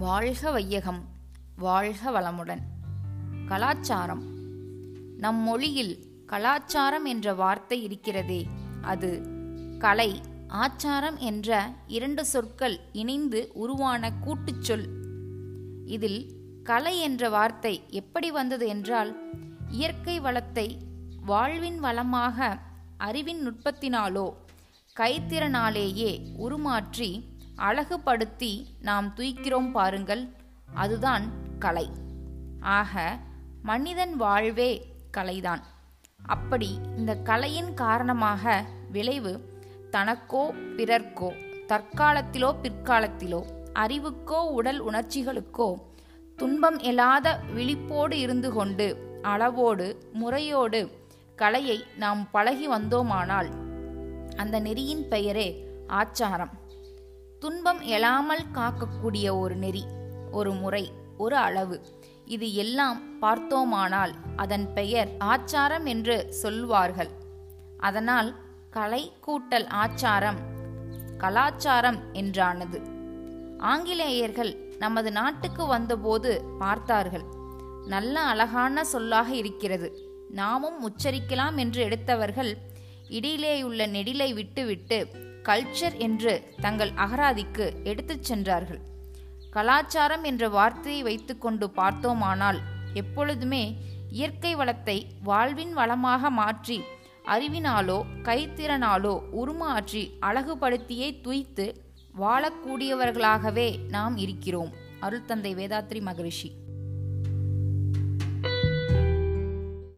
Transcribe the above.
வாழ்க வையகம் வாழ்க வளமுடன். கலாச்சாரம். நம் மொழியில் கலாச்சாரம் என்ற வார்த்தை இருக்கிறதே அது கலை ஆச்சாரம் என்ற இரண்டு சொற்கள் இணைந்து உருவான கூட்டுச்சொல் இதில் கலை என்ற வார்த்தை எப்படி வந்தது என்றால் இயற்கை வளத்தை வாழ்வின் வளமாக அறிவின் நுட்பத்தினாலோ கைத்திறனாலேயே உருமாற்றி அழகுபடுத்தி நாம் துய்க்கிறோம் பாருங்கள் அதுதான் கலை. ஆக மனிதன் வாழ்வே கலைதான். அப்படி இந்த கலையின் காரணமாக விளைவு தனக்கோ பிறர்க்கோ தற்காலத்திலோ பிற்காலத்திலோ அறிவுக்கோ உடல் உணர்ச்சிகளுக்கோ துன்பம் இல்லாத விழிப்போடு இருந்து கொண்டு அளவோடு முறையோடு கலையை நாம் பழகி வந்தோமானால் அந்த நெறியின் பெயரே ஆச்சாரம். துன்பம் எழாமல் காக்கக்கூடிய ஒரு நெறி ஒரு முறை ஒரு அளவு. இது எல்லாம் பார்த்தோமானால் அதன் பெயர் ஆச்சாரம் என்று சொல்வார்கள். அதனால் கலை கூட்டல் ஆச்சாரம் கலாச்சாரம் என்றானது. ஆங்கிலேயர்கள் நமது நாட்டுக்கு வந்தபோது பார்த்தார்கள். நல்ல அழகான சொல்லாக இருக்கிறது. நாமும் உச்சரிக்கலாம் என்று எடுத்தவர்கள் இடையிலேயுள்ள நெடிலை விட்டுவிட்டு கல்ச்சர் என்று தங்கள் அகராதிக்கு எடுத்துச் சென்றார்கள். கலாச்சாரம் என்ற வார்த்தையை வைத்துக்கொண்டு பார்த்தோமானால் எப்பொழுதுமே இயற்கை வளத்தை வாழ்வின் வளமாக மாற்றி அறிவினாலோ கைத்திறனாலோ உருமாற்றி அழகுபடுத்தியே துய்த்து வாழக்கூடியவர்களாகவே நாம் இருக்கிறோம். அருள் தந்தை வேதாத்ரி மகரிஷி.